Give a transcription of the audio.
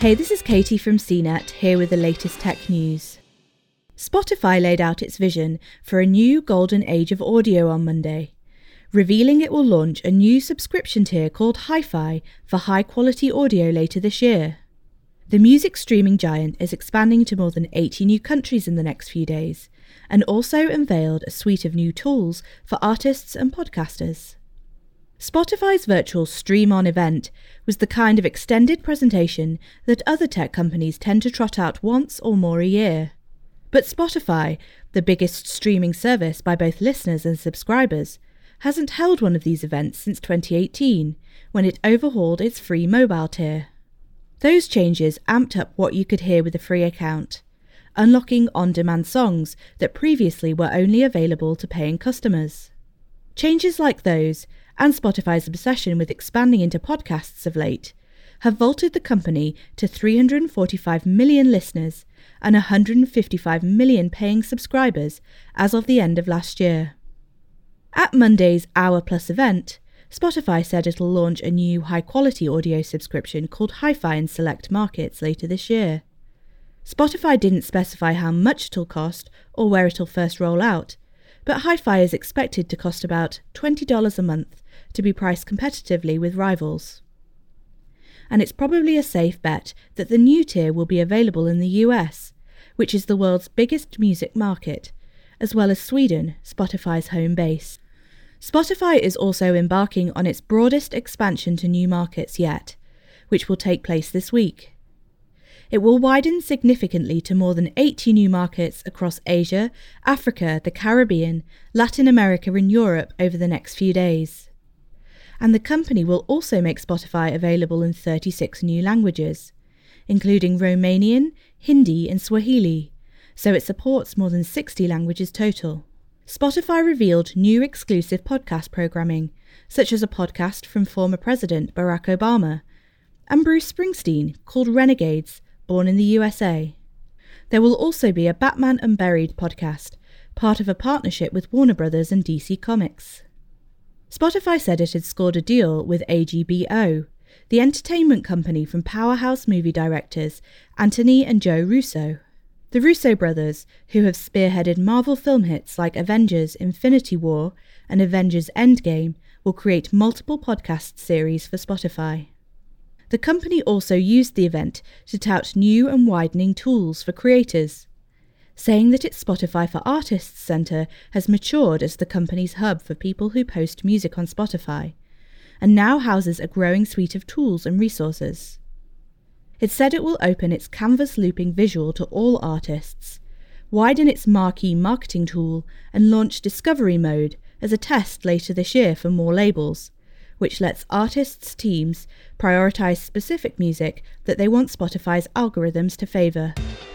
Hey, this is Katie from CNET here with the latest tech news. Spotify laid out its vision for a new golden age of audio on Monday, revealing it will launch a new subscription tier called Hi Fi for high quality audio later this year. The music streaming giant is expanding to more than 80 new countries in the next few days, and also unveiled a suite of new tools for artists and podcasters. Spotify's virtual Stream On event was the kind of extended presentation that other tech companies tend to trot out once or more a year. But Spotify, the biggest streaming service by both listeners and subscribers, hasn't held one of these events since 2018, when it overhauled its free mobile tier. Those changes amped up what you could hear with a free account, unlocking on demand songs that previously were only available to paying customers. Changes like those and Spotify's obsession with expanding into podcasts of late, have vaulted the company to 345 million listeners and 155 million paying subscribers as of the end of last year. At Monday's Hour Plus event, Spotify said it'll launch a new high quality audio subscription called Hi Fi in select markets later this year. Spotify didn't specify how much it'll cost or where it'll first roll out, but Hi Fi is expected to cost about $20 a month to be priced competitively with rivals. And it's probably a safe bet that the new tier will be available in the US, which is the world's biggest music market, as well as Sweden, Spotify's home base. Spotify is also embarking on its broadest expansion to new markets yet, which will take place this week. It will widen significantly to more than 80 new markets across Asia, Africa, the Caribbean, Latin America, and Europe over the next few days and the company will also make Spotify available in 36 new languages, including Romanian, Hindi, and Swahili, so it supports more than 60 languages total. Spotify revealed new exclusive podcast programming, such as a podcast from former President Barack Obama and Bruce Springsteen called Renegades, born in the USA. There will also be a Batman Unburied podcast, part of a partnership with Warner Brothers and DC Comics. Spotify said it had scored a deal with AGBO, the entertainment company from powerhouse movie directors Anthony and Joe Russo. The Russo brothers, who have spearheaded Marvel film hits like Avengers Infinity War and Avengers Endgame, will create multiple podcast series for Spotify. The company also used the event to tout new and widening tools for creators saying that its Spotify for Artists Center has matured as the company's hub for people who post music on Spotify, and now houses a growing suite of tools and resources. It said it will open its canvas looping visual to all artists, widen its marquee marketing tool, and launch Discovery Mode as a test later this year for more labels, which lets artists' teams prioritize specific music that they want Spotify's algorithms to favor.